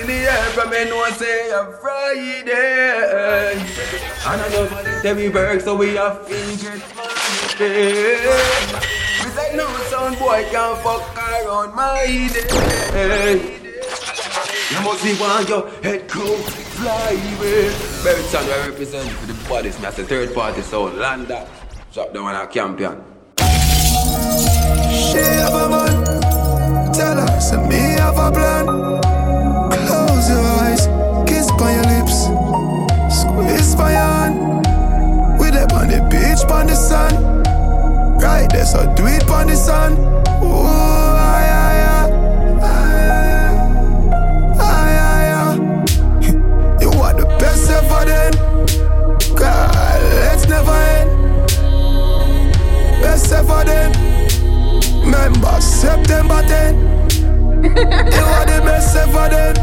in the air from me know say a Friday. And I know that we work so we to get money. We say no son boy can't fuck around my day. You must be one your head coat fly away. Very sound I represent for the bodies, as a third party sound. Land that. Drop down on a champion. She have a man. Tell her, say me have a plan. The on the sun. Right there, so do it on the sun. Ooh, aye, aye, aye. Aye, aye, aye. You are the best ever then. God, let's never end. Best ever then. Remember September 10. you are the best ever then.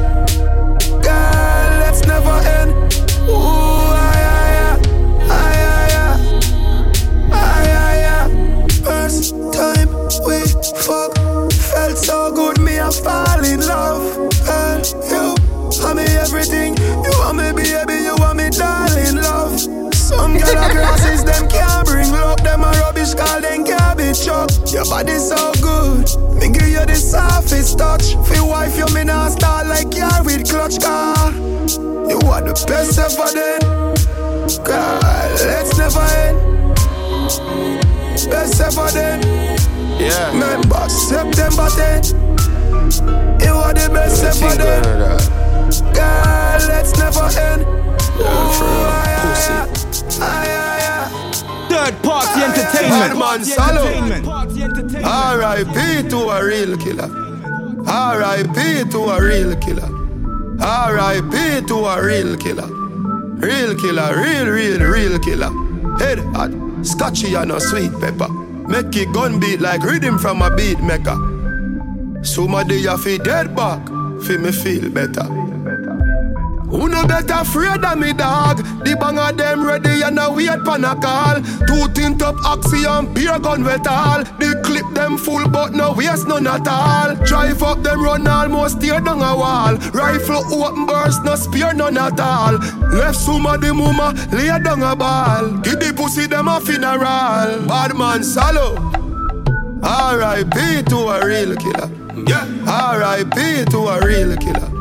Your body so good, me give you the softest touch. Feel wife, you me not start like you with clutch car. You are the best ever then. God, let's never end. Best ever then. Yeah. Remember September 10. You are the best ever then. Entertainment. man, salute. R.I.P. to a real killer. R.I.P. to a real killer. R.I.P. to a real killer. Real killer, real, real, real killer. Head hot, scotchy and a sweet pepper. Make it gun beat like rhythm from a beat maker. Somebody you feel dead back, feel me feel better. Who no better afraid of me dog? The bang of them ready and a wait pan a call. Two tint up oxy and beer gun wet all. The clip them full but no waste none at all. Drive up them run almost tear down a wall. Rifle open burst no spear none at all. Left somebody mama lay down a ball. Give the pussy them a funeral. Bad man sallow. R.I.P. to a real killer. Yeah. R.I.P. to a real killer.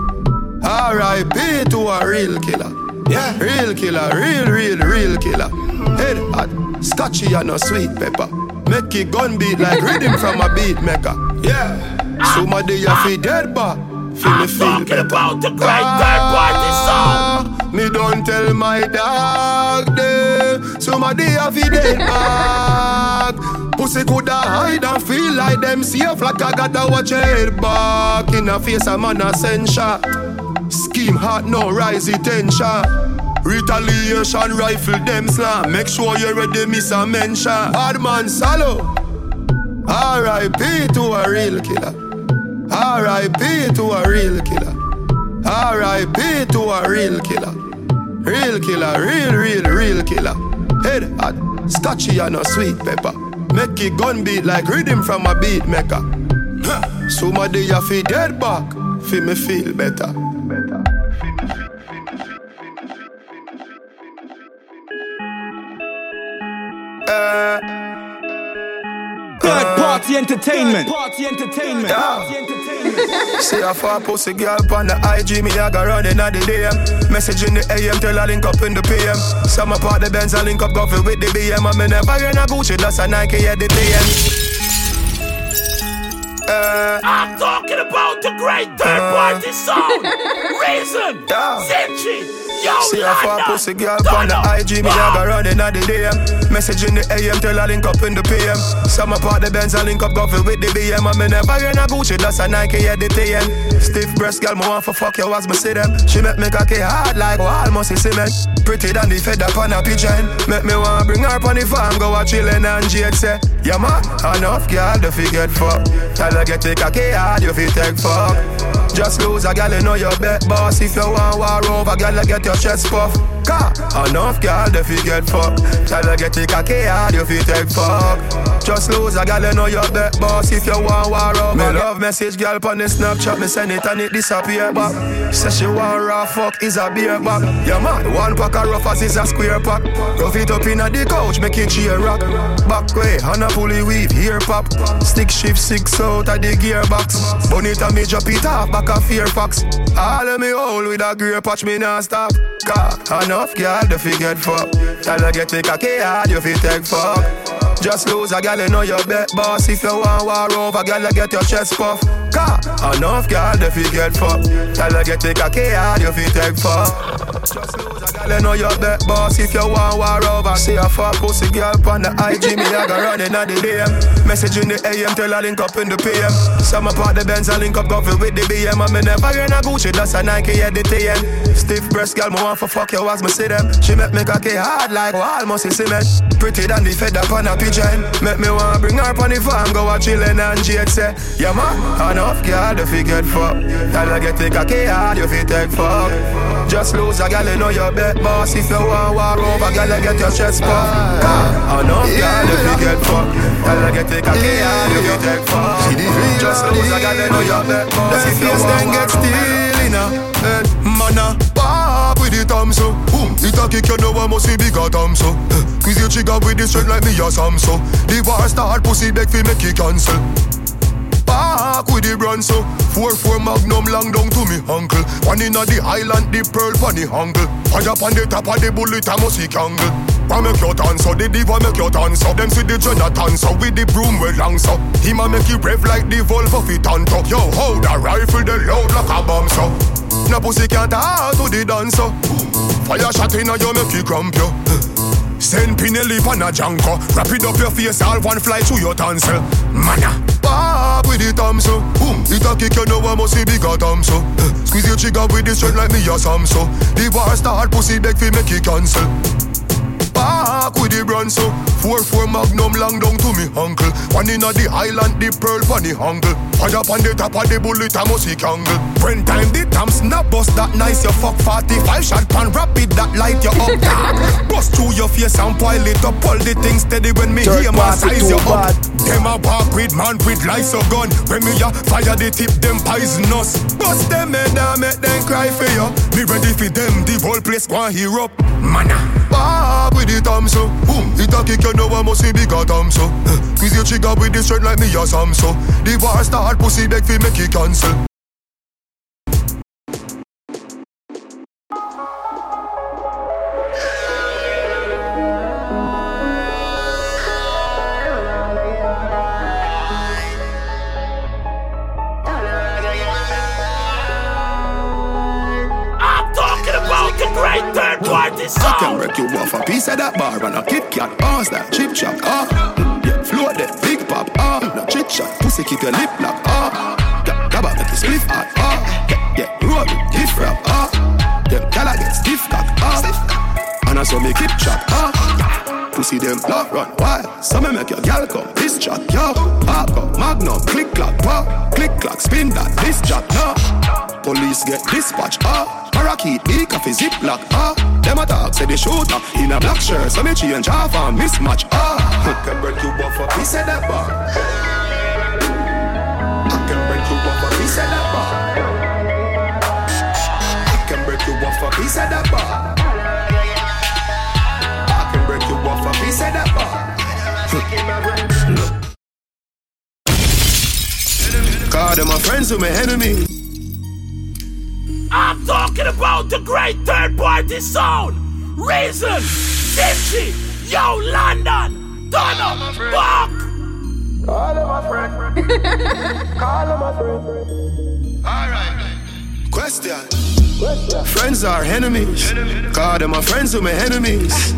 R.I.P. to a real killer. Yeah. Real killer, real, real, real killer. Head hot, scotchy and a sweet pepper. Make it gun beat like rhythm from a beat maker. Yeah. Somebody you feel dead back. Feel me feel better. about the great third party song. Ah, Me don't tell my dog them. Somebody have it dead back. Pussy coulda hide and feel like them safe like I gotta watch your head back. In a face a man a. Scheme hot no rise the tension. Retaliation rifle them slam. Make sure you ready miss a mention. Bad man sallow. R.I.P. to a real killer. R.I.P. to a real killer. R.I.P. to a real killer. Real killer, real, real, real killer. Head hot, scotchy and a sweet pepper. Make it gun beat like rhythm from a beat maker. Huh. Somebody you feel dead back, feel me feel better. Uh, Third party entertainment. Party entertainment. Yeah. Party entertainment. See a far pussy girl on the IG, me I got running at the DM. Message in the AM, tell I link up in the PM. Some part the Benz, I link up coffee with the BM. I'm in a Gucci, that's a Nike at the DM. Uh, I'm talking about the great third party song. Reason. Yeah. Yo, See a far pussy girl from the. IG, me I Wow. got running at the DM. Message in the AM, tell her link up in the PM. Some part the Benz, I link up coffee with the BM. I'm in a Gucci, that's a Nike at the TM. Stiff breast girl, me want for fuck you as me see them. She make me cocky hard like wall musty cement. Pretty than the fed up on a pigeon. Make me want to bring her on the farm, go a chillin' and Jake say, Yeah man, enough girl, the fi get fuck. Tell her get the cocky hard, you fi take fuck. Just lose a gal, you know your bet boss. If you want war over, gal, get your chest puff. Car enough girl they fi get fucked. Tell her get the cocky hard you fi take fuck. Just lose a girl you know your bet boss if you want war over. Me love message girl pon the Snapchat me send it and it disappear back. Say she want raw fuck is a beer back. Yeah man, one pack of rough as is a square pack. Rough it up inna the couch make it cheer rock. Back way on a pulley weave here pop. Stick shift six out of the gearbox. Bonita me drop it off back a fear fox. All of me hold with a grey patch me not stop. Car enough girl the fi get fuck. Tell her get the cocky hard you fi take fuck. Just lose a gal, you know your bet boss. If you want war over, gal, you get your chest puff. Car enough girl, they fi get fuck. Tell her get the cocky hard, you fi take fuck. You know your bet boss. If you want war over, see a fuck pussy girl on the IG, me I go running at the DM. Message in the AM, tell her link up in the PM. Some apart the Benz, I link up coffee with the BM. I'm in never in a Gucci, that's a Nike at the TN. Stiff breast girl, me want for fuck you as me see them. She make me cocky hard like oh, almost a cement. Pretty than the fed up on a pigeon. Make me want bring her on the farm, go a chillin' and Jade say, yeah man, enough girl, you fi get fuck. Tell her get the cocky hard, you fi take fuck. Just lose a gal, you know your bet boss. If you want war over, gal, you get your chest puff. Car, enough girl, you fi get fuck. Tell her get the cocky hard, you fi take fuck. Just lose a gal, you know your bet boss. If you want get still in a head, man, pop with the thumb so. Boom, it a kick you know I must be bigger thumb so. Squeeze your trigger with the strength like me a Sam so. The war start, pussy beg fi make it cancel. Back with the brand so Four four magnum long down to me uncle. One inna the island, the pearl pon the angle. Fire pon the top of the bullet, I must see angle I make your dance so the diva make your dance so Them see the Jonathan so with the broom well long so. Him a make you rev like the Volvo fit on top. Yo, hold the rifle, the load like a bomb so. No pussy can't talk to the dancer. Fire shot inna you make you cramp yo. Send Pinelli on a janko. Wrap it up your face, all one fly through your tonsil. Mana Pop with the thumb so Boom. It a kick you know I must see bigger thumb so eh, Squeeze your trigger with the strength like me a Sam so. The war start pussy beg fi make it cancel Back with the brand so Four four magnum long down to me uncle. One inna the island, the pearl pon the angle Fire pon the top of the bullet, I must see angle. When time the tam snap bust that nice You fuck 45 shot pan rapid that light you up Bust through your face and pile it up All the things steady when me Third hear my size you up. Them a walk with man with lights of gun. When me a fire the tip them poisonous. Bust them head and make them cry for you. Me ready for them, the whole place go and hear up. Mana ah. Bob with the thumb so Boom, it a kick you know I must see bigger thumb so eh, Squeeze your trigger with the strength like me a Sam so The war start pussy beg fi make it cancel great third party I can break you off a piece of that bar and a Kit Kat, pass that chip chop, ah. Mm, Yeah, float that big pop, ah. No chit chat, pussy keep your lip locked, ah. Gabba make the spliff hot, ah. Yeah, yeah, roll it, gift wrap, ah. Them gala get stiff cock, ah. And I saw me keep chop, ah. Pussy them love run wild, so me make your gal come this chat, yo. Pop up, magnum, click clack, wow. Click clack, spin that, this chat, no. Police get dispatch, ah. Parakeet, big coffee, ziplock, ah. Them a talk, say the shooter in a black shirt, so me change half and mismatch, ah. Can break you off a piece of that bar. I can break you off a piece of that bar. I can break you off a piece of that bar. I can break you off a piece of that bar. Call them my friends who my enemy. I'm talking about the great third party sound. Reason, Dipsy, Yo London, Donald, Buck. Call them my friend. Call them my friend. Alright. Question. Friends are enemies. Call them my friends who my enemies.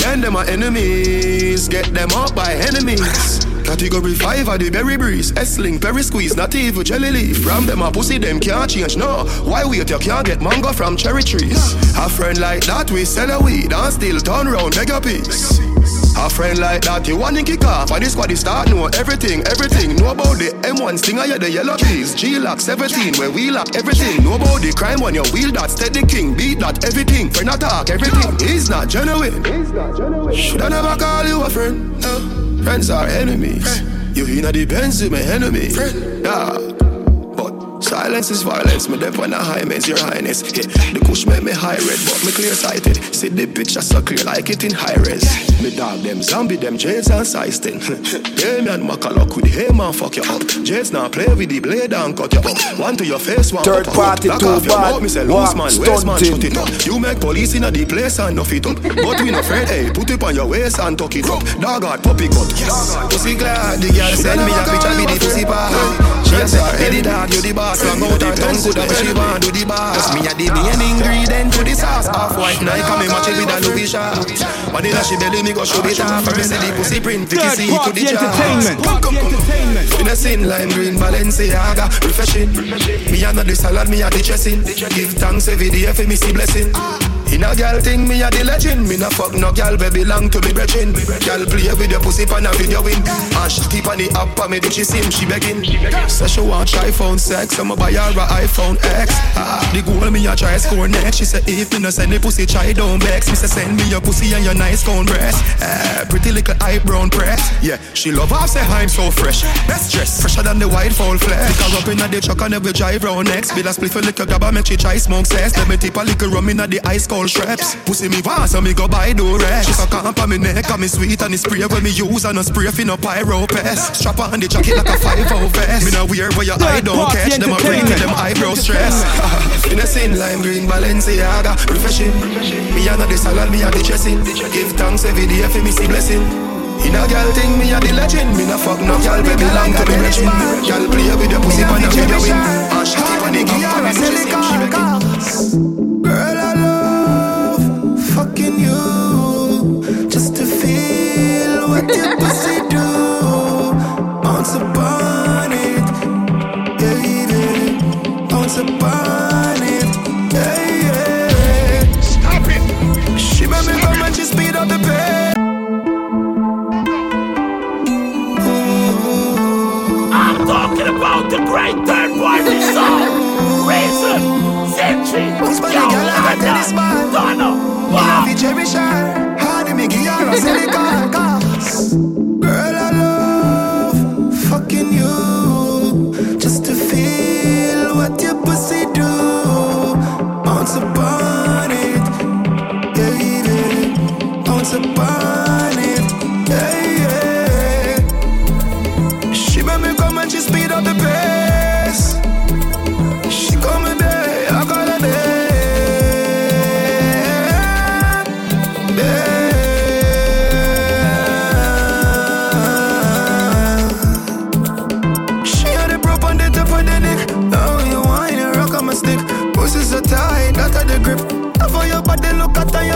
Then them my enemies. Get them up by enemies. Category 5 are the berry breeze. S-Link, berry squeeze, not even jelly leaf. From them a pussy, them can't change, no. Why wait, you can't get mango from cherry trees. A friend like that, we sell a weed and still turn round, beg a piece. A friend like that, you want to kick off. And this squad start know everything, everything. Know about the M1 stinger, yeah, the yellow keys. Glock 17, where we lock everything. Know about the crime on your wheel that steady king. Beat that everything. Friend attack everything. He's not genuine. Should I never call you a friend? No. Friends are enemies. You in the Benz, my enemy. Yeah. Silence is violence, me dep on a high mess, your highness. Yeah, the kush make me high red, but me clear sighted. See the picture so clear like it in high res. Me dog them zombie, them jades and size ten. yeah, man, Macalock with the man fuck you up. Jades now play with the blade and cut you up. One to your face, one Third party off your bad. mouth, me say loose man, waste man, shut it up. You make police in a the place and nuff it up. But we no afraid, hey, put it on your waist and tuck it up. Dog hard puppy cut. Yes. Pussy glad, the girl send me a picture with the pussy part. She a say, hey, the dog, you the boss, long out her tongue but she want do the boss. Me a the main ingredient to the sauce. Half white Nike, and me match it with a Louis shot. But inna she belly, me go show it off. Me see the pussy print, Vicky see to the entertainment. chart. Party entertainment. In a sin lime green Balenciaga refreshing. Me a not the salad, me a the dressing. Give thanks every day for me see blessing. A girl thing, me a the legend. Me no fuck no girl, baby belong to me brethren. Girl play with your pussy pan a video win. And she keep on the app, and me do she sim, she begging. Say she want try phone sex, I'ma buy her a iPhone X. Ah, the goal me a try score next. She say if me no send the pussy, try don't vex. Me say send me your pussy and your nice cone breast. Ah, pretty little eyebrow press. Yeah, she love her say I'm so fresh. Best dress, fresher than the white fall flesh. Her up inna the truck and every drive round next. Bill a spliff a little grab and make she try smoke cess. Let me tip a little rum inna the ice cold straps. Pussy me want so me go buy do rest. She suck camp on me neck and me sweet and the spray when me use and a spray fi no pyro pest. Strap on the jacket like a five o vest. Me no wear where your eye don't catch them a bring me entertainment. them eyebrow stress. In a sin lime green Balenciaga refreshing. Me a not the salad, me a the dressing. Give thanks every day for me see blessing. In a girl thing, me a the legend. Me no fuck no girl, baby long to me brethren. Girl play with the pussy pan a video win.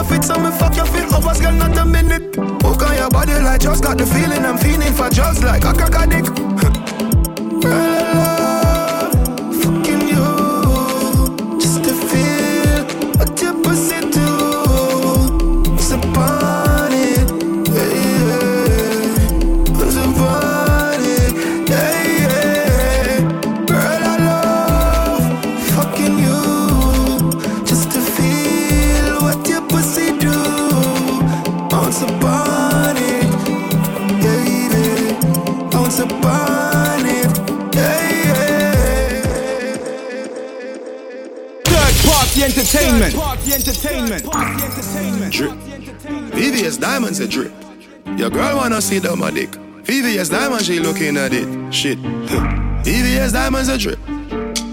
Feet, so me fuck your feel hours, girl, not a minute. Hook on your body like just got the feeling I'm feeling for just like a cock a dick. Entertainment. Drip. VVS Diamonds a drip. Your girl wanna see the my dick. VVS Diamonds, she looking at it. Shit. VVS Diamonds a drip.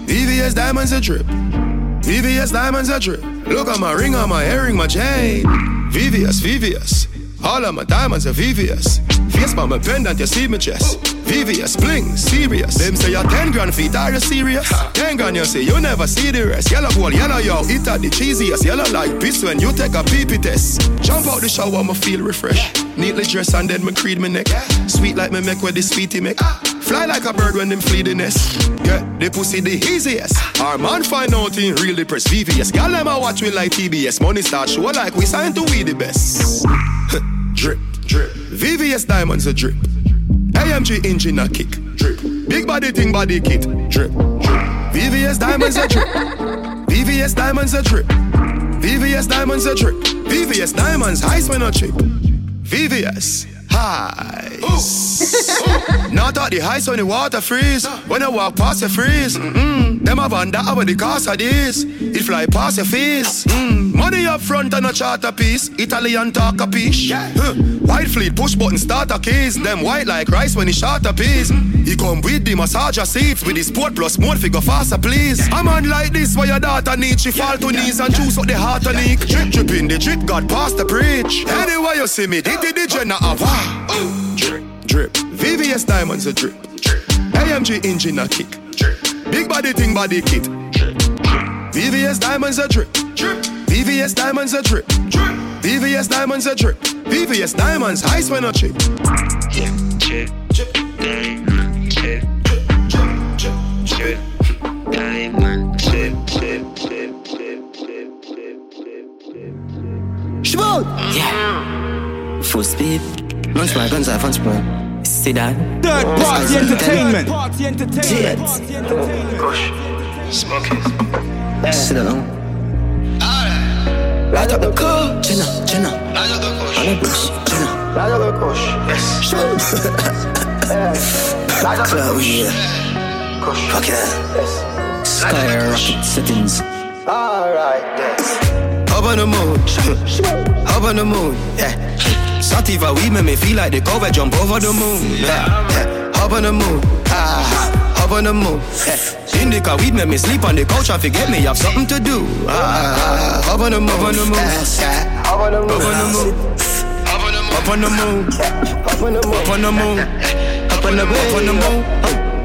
VVS Diamonds a drip. VVS Diamonds a drip. Look at my ring on my earring, my chain. VVS, VVS. All of my diamonds are VVS. Face by my pendant, you see me chest. VVS, bling, serious. Them say you're 10 grand feet, are you serious? 10 grand, you say you never see the rest. Yellow ball, yellow, yo, it at the cheesiest. Yellow like piss when you take a pee pee test. Jump out the shower, I'ma feel refreshed. Neatly dressed and then me creed me neck. Sweet like me make where the sweetie make. Ah. Fly like a bird when them flee the nest. Yeah, the pussy the easiest. Ah. Our man find out in real depressed VVS. Girl, them a watch we like TBS. Money start show like we signed to we the best. drip, drip. VVS diamonds a drip. AMG engine a kick. Drip. Big body thing body kit. Drip. Drip. VVS diamonds a drip. VVS diamonds a drip. VVS diamonds a drip. VVS diamonds ice when a chip. VVS Highs. Not at the heights when the water freeze. When I walk past the freeze. Mm-mm. Them a wonder how the cost of this. It fly past your face. Mm. Money up front and a charter piece. Italian talk a piece. Huh. White fleet push button starter keys. Them white like rice when he shot a piece. He come with the massager seats with the sport plus more figure faster please. A man like this where your daughter need she fall to knees and juice up the heart and leak. Drip drip in the drip God past the preach. Anyway you see me, did the jenna of Drip drip. VVS diamonds a drip. AMG engine a kick. Big body thing body kit. Drip. VVS diamonds a trip drip. VVS diamonds a drip. drip. VVS diamonds a drip. VVS diamonds ice when a chip. Schwul! Yeah. Full speed. Lunch my guns, I fancy man. See that? Third party entertainment. Jet. Gosh. Smoking. Sit down. Light up the car. Jenna, Jenna. Light up the coach. Light up coach. Jenna. Light up the coach. Yes. Light up the coach. Fuck yeah. Skyrocket settings. Alright, yes. Up on the moon. Up on the moon. Yeah. Sativa weed make me feel like the go jump over the moon. Yeah. yeah. Up on the moon. Ah. Up on the moon. Yeah. Indica weed make me sleep on the couch and forget me have something to do. Ah. Up on the moon. Up on the moon. Up on the moon. Up on the moon. Up on the moon. Up on the moon. Up on the moon. Up on the moon.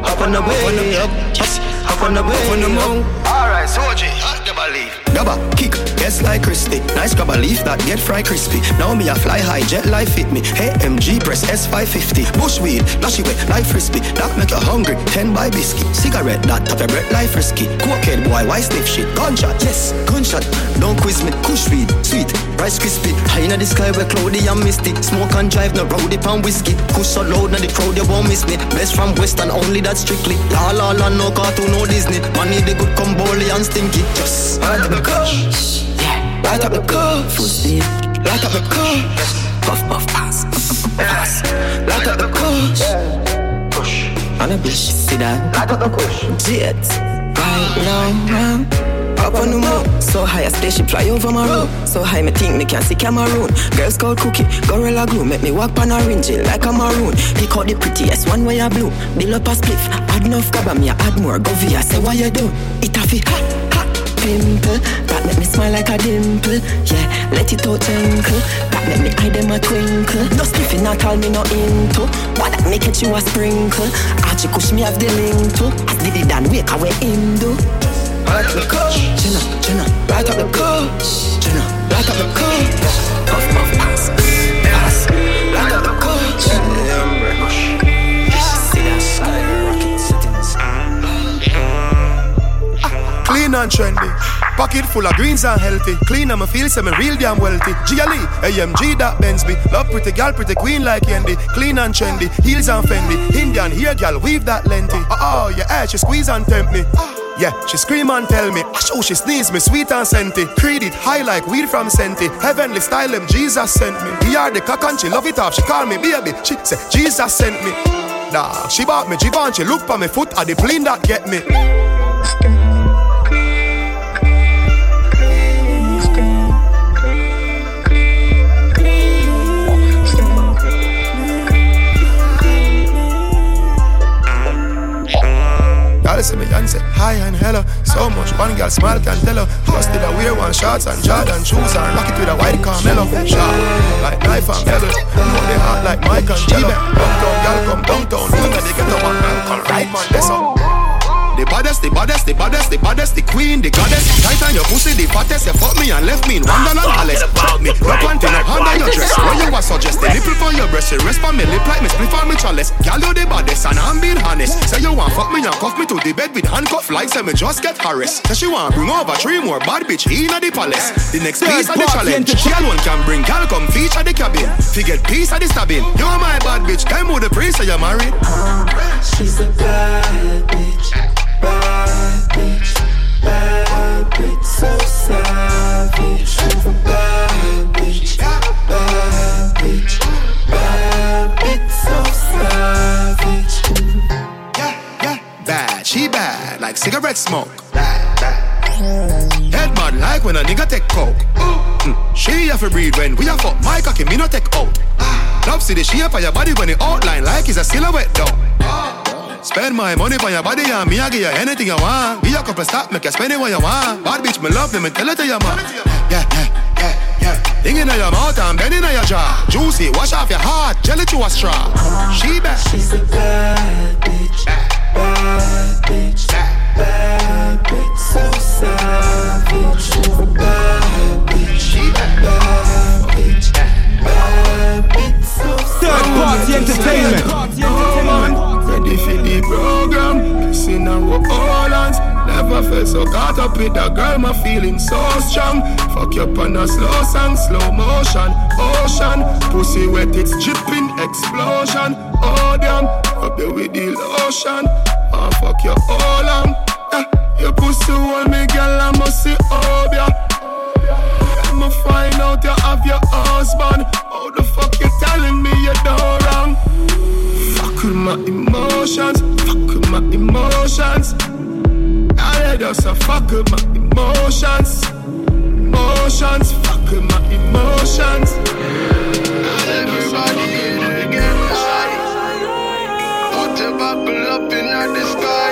Up on the moon. Up on the. Up up on the way. Up on the moon. Alright, Soji, hot the believe. Kick, yes like crispy. Nice grab a leaf that get fry crispy. Now me a fly high, jet life fit me. Hey MG, press S550. Bush weed, lashy wet like frisbee. That make you hungry, 10 by biscuit. Cigarette, that top your breath life frisky. Cokehead boy, why sniff shit? Gunshot, yes, gunshot. Don't quiz me, kush weed, sweet, rice crispy. High in the sky where cloudy and misty. Smoke and drive, no rowdy pan whiskey. Kush so loud, now the crowd you won't miss me. Best from Western, only that strictly. La la la, no cartoon, no Disney. Money the good come and stinky. Just light up the kush. Yeah. Light up the kush. Full speed. Light up the kush. Puff, puff, pass. Pass. Light up the kush. On the bush. See that? Light up the kush. Jet. Right now, round. Up on the moon, so high a spaceship fly over my room. So high me think me can see Cameroon. Girl Scout cookie, gorilla glue, make me walk on orange like a maroon. Pick out the prettiest one way I blue. Bill up a spliff, add enough grab me, add more. Go via, say what you do? It a fi hot pimple. That make me smile like a dimple. Yeah, let it out twinkle. That make me eye them a twinkle. No spliffing at all me no into. But that make it you a sprinkle. Archie kush me have the link to. As did it done, wake away Indo. Light up the kush. Jenna, Jenna, Light up the kush. Jenna. Light up the kush. Puff, puff, pass, pass. Light up the kush. See that sky rocket settings. Clean and trendy. Pocket full of greens and healthy. Clean and me feel say me real damn wealthy. GLE, AMG that Benz me. Love pretty gal, pretty queen like Yendi. Clean and trendy. Heels and Fendi. Indian hair gal, weave that lengthy. Oh, oh yeah, eh, she squeeze and tempt me. Yeah, she scream and tell me. Ash, oh, she sneeze me, sweet and scenty. Creed it high like weed from Senti. Heavenly style, him Jesus sent me. He are the cock and she love it off. She call me baby. She say Jesus sent me. Nah, she bought me Givenchy. Look for me foot at the plane that get me. Y'all see me and say hi and hello. So much one girl smile can tell her. Just did I wear one shorts and Jordan shoes and rock it with a white Carmelo. Sharp like knife and pebble. Know they hot like Mike and G-Ben. Downtown girl come downtown. You know they get a one man call right man. That's all. The baddest, the baddest, the baddest, the baddest, the queen, the goddess. Tight on your pussy, the fattest. You fuck me and left me in ah, Wonderland Alice. Fuck me, no panty, no under your dress. When you was suggest the nipple for your breast, you rest on me lip like me split on me chalice. Girl, you the baddest, and I'm being honest. Say you want fuck me and cuff me to the bed with handcuff like say me just get harassed. Say she want bring over three more bad bitch in the palace. The next piece of the challenge, she alone can bring. Girl, come feature the cabin. Forget piece of the stabbing. You're my bad bitch. Come with the priest, so you're married. Uh, she's a bad bitch, bad bitch, bad bitch, so savage. A bad bitch, bad bitch, bad bitch, so savage. Yeah, yeah, bad. She bad, like cigarette smoke. Bad, bad. Head mad like when a nigga take coke. Mm. She have to breathe when we have fuck my cocky, me no take out. Love see the shape of your body when it outline like it's a silhouette though. Spend my money for your body and me I give you anything you want. Be a couple stop, make you spend it when you want. Bad bitch, me love me, me tell it to your man. Yeah, yeah, yeah, yeah. Thing in your mouth and bend in your jaw. Juicy, wash off your heart, jelly to a straw. She bad. She's a bad bitch, bad bitch, bad bitch, so savage. She's a bad bitch, bad bitch, bad bitch, so savage. Third party entertainment. Party entertainment. Ready for the program, kissing our all hands. Never felt so caught up with a girl, my feeling so strong. Fuck you up on a slow song, slow motion, ocean. Pussy wet, it's dripping, explosion. Oh damn, rub you with the lotion. Oh fuck you all on. Yeah, your pussy want me, girl, I must see oh yeah. I'ma find out you have your husband. How the fuck you telling me you don't my emotions, fuck with my emotions. I just a fuck with my emotions, emotions, fuck with my emotions. Everybody in the get high. Put your buckle up in the sky.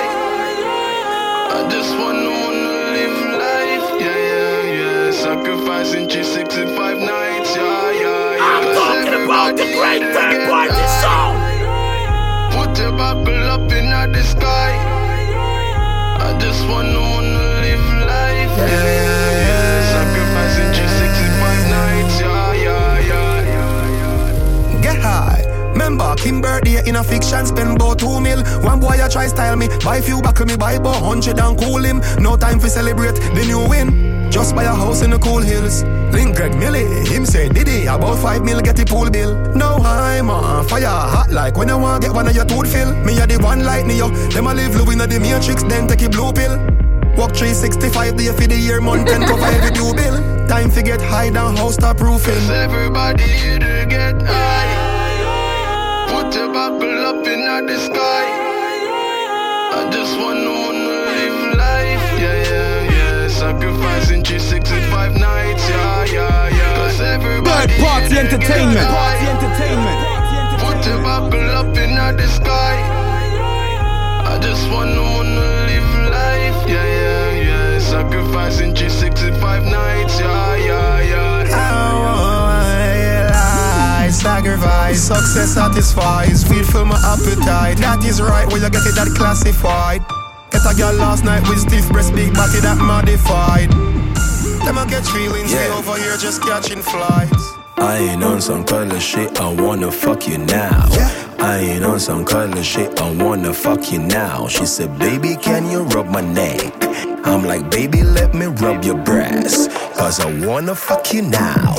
I just wanna wanna live life, yeah, yeah, yeah. Sacrificing 365 nights, yeah, yeah, yeah. I'm talking about the great third party sound. Your buckle up in the sky. I just wanna wanna live life. Yeah, yeah, yeah. Sacrificing 365 nights. Yeah, yeah, yeah, yeah, yeah. Get high. Remember, Kim birthday in a fiction, spend about two mil. One boy a try style me, buy few buckle me, buy about hundred and cool him. No time for celebrate the new win. Just buy a house in the cool hills. Link Greg Millie, him say Diddy, about five mil get the pool bill. No I'm on fire, hot like when I want get one of your tooth fill. Me a the one like Neo, them a live Louis in the matrix, then take a blue pill. Walk 365 day for the year, month and cover every due bill. Time to get high down, house stop roofing. everybody here to get high. Put your buckle up in the sky. I just wanna wanna sacrificing G6 and five nights, yeah, yeah, yeah. Cause everybody. Bird party entertainment. Party entertainment. Put your bubble up in the sky. I just wanna, wanna live life, yeah, yeah, yeah. Sacrificing G6 and five nights, yeah, yeah, yeah. I wanna life, sacrifice, success satisfies, feed for my appetite. That is right, will I get it that classified? Get a girl last night with stiff breast, big body that modified. Them I get feelings, Yeah. we over here just catching flies. I ain't on some color shit, I wanna fuck you now. Yeah. I ain't on some color shit, I wanna fuck you now. She said, Baby, can you rub my neck? I'm like, Baby, let me rub your breast. Cause I wanna fuck you now.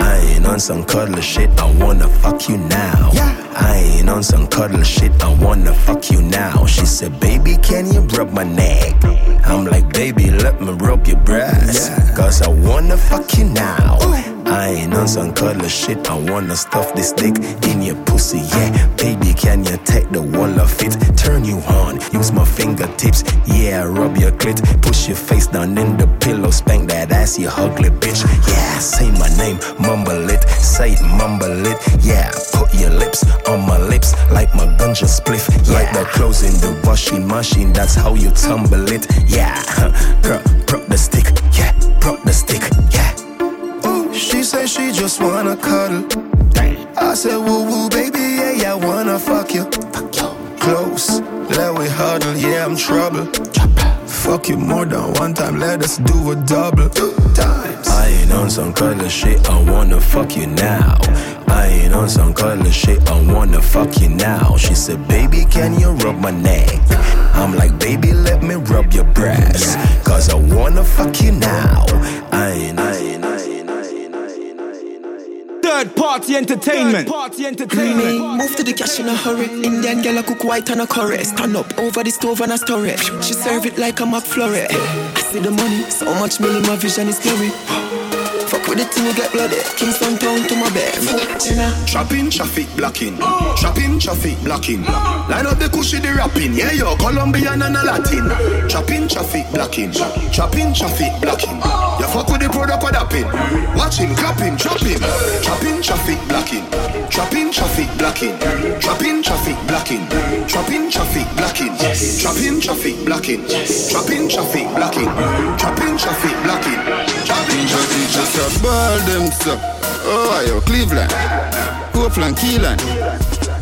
I ain't on some cuddler shit, I wanna fuck you now. I ain't on some cuddle shit, I wanna fuck you now. She said, Baby, can you rub my neck? I'm like, Baby, let me rub your breast. Cause I wanna fuck you now. I ain't on some cuddler shit. I wanna stuff this dick in your pussy, yeah. Baby, can you take the wall of it? Turn you on, use my fingertips, yeah. Rub your clit, push your face down in the pillow, spank that ass, you ugly bitch, yeah. Say my name, mumble it, say it, mumble it, yeah. Put your lips on my lips like my ganja spliff, like the clothes in the washing machine. That's how you tumble it, yeah. Prop, prop the stick, yeah. Prop the stick, yeah. She said she just wanna cuddle. I said, woo woo, baby, yeah, yeah, I wanna fuck you. close. Let we huddle, yeah, I'm trouble. Fuck you more than one time, let us do a double. Times. I ain't on some color shit, I wanna fuck you now. I ain't on some color shit, I wanna fuck you now. She said, baby, can you rub my neck? I'm like, baby, let me rub your breast. Cause I wanna fuck you now. I ain't, I ain't, I ain't, Third party entertainment. Party Me entertainment. move to the cash in a hurry. Indian girl a cook white and a curry. Stand up over the stove and a stir it. She serve it like a McFlurry. I see the money, so much money, my vision is blurry. Fuck with the thing, you get bloody. Kingston town to my bed. Trapping traffic blocking. Trapping traffic blocking. Line up the cushy the rapping. Yeah, yo, Colombian and a Latin. Trapping traffic blocking. Trapping traffic blocking. You fuck with the product clap him, chop him. chopping chopping, traffic, blocking. Chopping, traffic, blocking. Chopping, traffic, blocking. Chopping, traffic, blocking. Chopping, traffic, blocking. Chopping, traffic, blocking. Chopping, traffic, blocking. Trapping, traffic, just a ball them so Ohio, Cleveland. Copeland, Keelan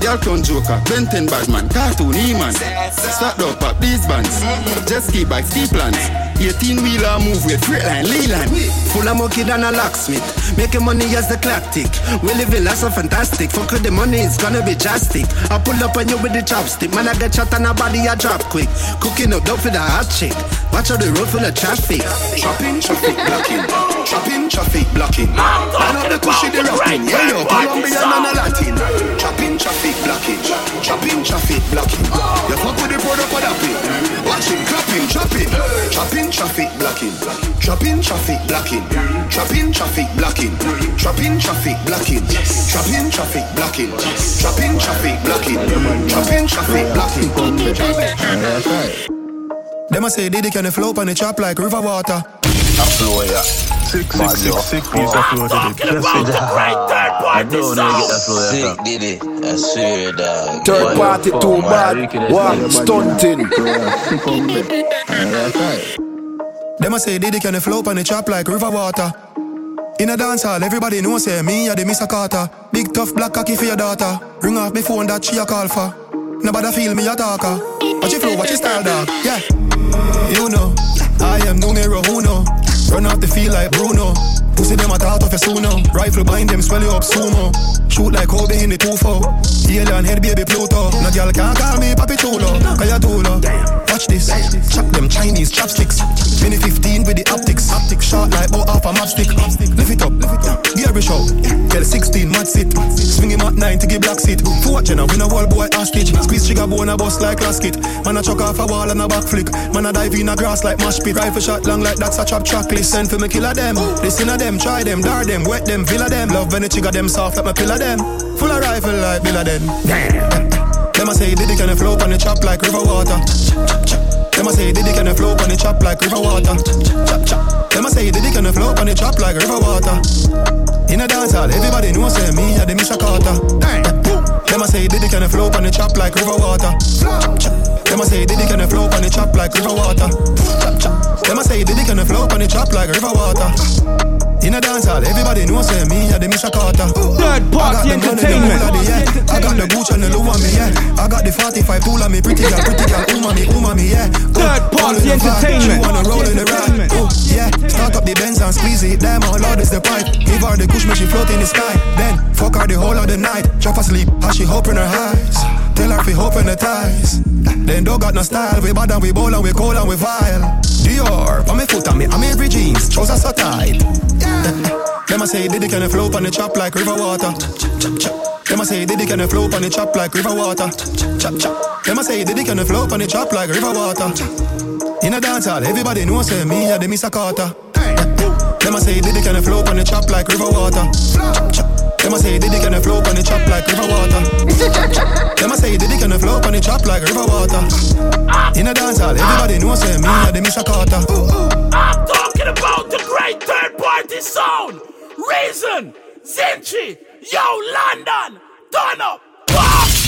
Y'all clown joker, Benton Badman, Cartoon E-Man. Start up at these bands Jet ski bike, ski plans 18 wheeler move with freight line, Leland. Full of monkey than a locksmith. Making money as the clock tick. We live in life so fantastic. Fuck with the money, it's gonna be drastic. I pull up on you with the chopstick. Man, I get shot and a body I drop quick. Cooking up dope for the hot chick. Watch out the road full of traffic. Trapping traffic blocking. Trapping traffic blocking. Line up the cushy the rapping. Yeah, yo, Colombian and a Latin. Trapping traffic blocking. Trapping traffic blocking. You fuck with the product of that pin. Watching, clapping, trapping. Trapping traffic blocking. Trapping traffic blocking. Trapping traffic blocking. Trapping traffic blocking. Trapping traffic blocking. Trapping traffic blocking. Trapping traffic blocking. Them a say Diddy can flow on the chop like river water. Flow, yeah. Sick, sick, sick, sick piece of flow Talking today. about the great third I don't know you get that flow, yeah. Sick did it, I swear dog. Third Boy, party fuck, too bad. One stunting. Them a say Diddy can flow on the chop like river water. In a dance hall, everybody know say me a the Mr. Carter. Big tough black cocky for your daughter. Ring off me phone that she a call for. Nobody feel me a talker. Watch your flow, watch your style, dog. Yeah. You know, I am numero uno. Run out the field like Bruno. Pussy them a thought of a suno. Rifle bind them, swell you up sumo. Shoot like Kobe in the 2-4. Alien head baby Pluto. No girl can't call me Papi Chulo. Cause you too. Watch this. Chop them Chinese chopsticks. Mini 15 with the optics. Optics shot like oh half a matchstick. Lift it up. Gary show. Girl 16 mad sit. Swing him at 9 to give black seat. You know, win a wall boy hostage. Squeeze trigger bone a bust like casket. Man a chuck off a wall and a back flick. Man a dive in a grass like mash pit. Rifle shot long like that's a chop chocolate. Send for me killer them. Listen to them, try them, dar them, wet them, villa them. Love when the trigger them soft like my pillar them. Full of rifle like Billa them. Them I say Diddy can flow on the chop like river water. Them I say Diddy can flow on the chop like river water. Them I say Diddy can flow on the chop like river water. In a dance hall, everybody know say me a the Mr. Carter. Them a say Diddy can flow on the chop like river water. Them a say Diddy can flow on the chop like river water. Them a say Diddy can flow on the chop like river water. In a dance hall, everybody know say me a the Mr. Carter. Third party I got the money, the entertainment. yeah. I got the Gucci and the Louis on me, yeah. I got the 45 tool on me, pretty girl, pretty girl, umami, umami, yeah. Third party entertainment. She wanna roll in the ride, oh, yeah. Start up the Benz and squeeze it, damn, how loud is the pipe? Give her the make she float in the sky. Then, fuck her the whole of the night. Drop asleep, how she open her eyes. Tell her fi open the ties. Then don't got no style, we bad and we bold and we cold and we vile. Dior, on me foot and me, I'm every jeans, trousers so tight. Them a say Diddy can flow on the chop like river water. Them a say Diddy can flow on the chop like river water. Them a say Diddy can flow on the chop like river water. In a dance hall, everybody know say me a the Mr. Carter. Them a say Diddy can flow on the chop like river water. Them a say Diddy can flow on the chop like river water. Them a say Diddy can flow on the chop like river water. In a dance hall, everybody know say me a the Mr. Carter. I'm talking about the great third party sound. Reason, Zinchi, Yo London, turn up. Boom.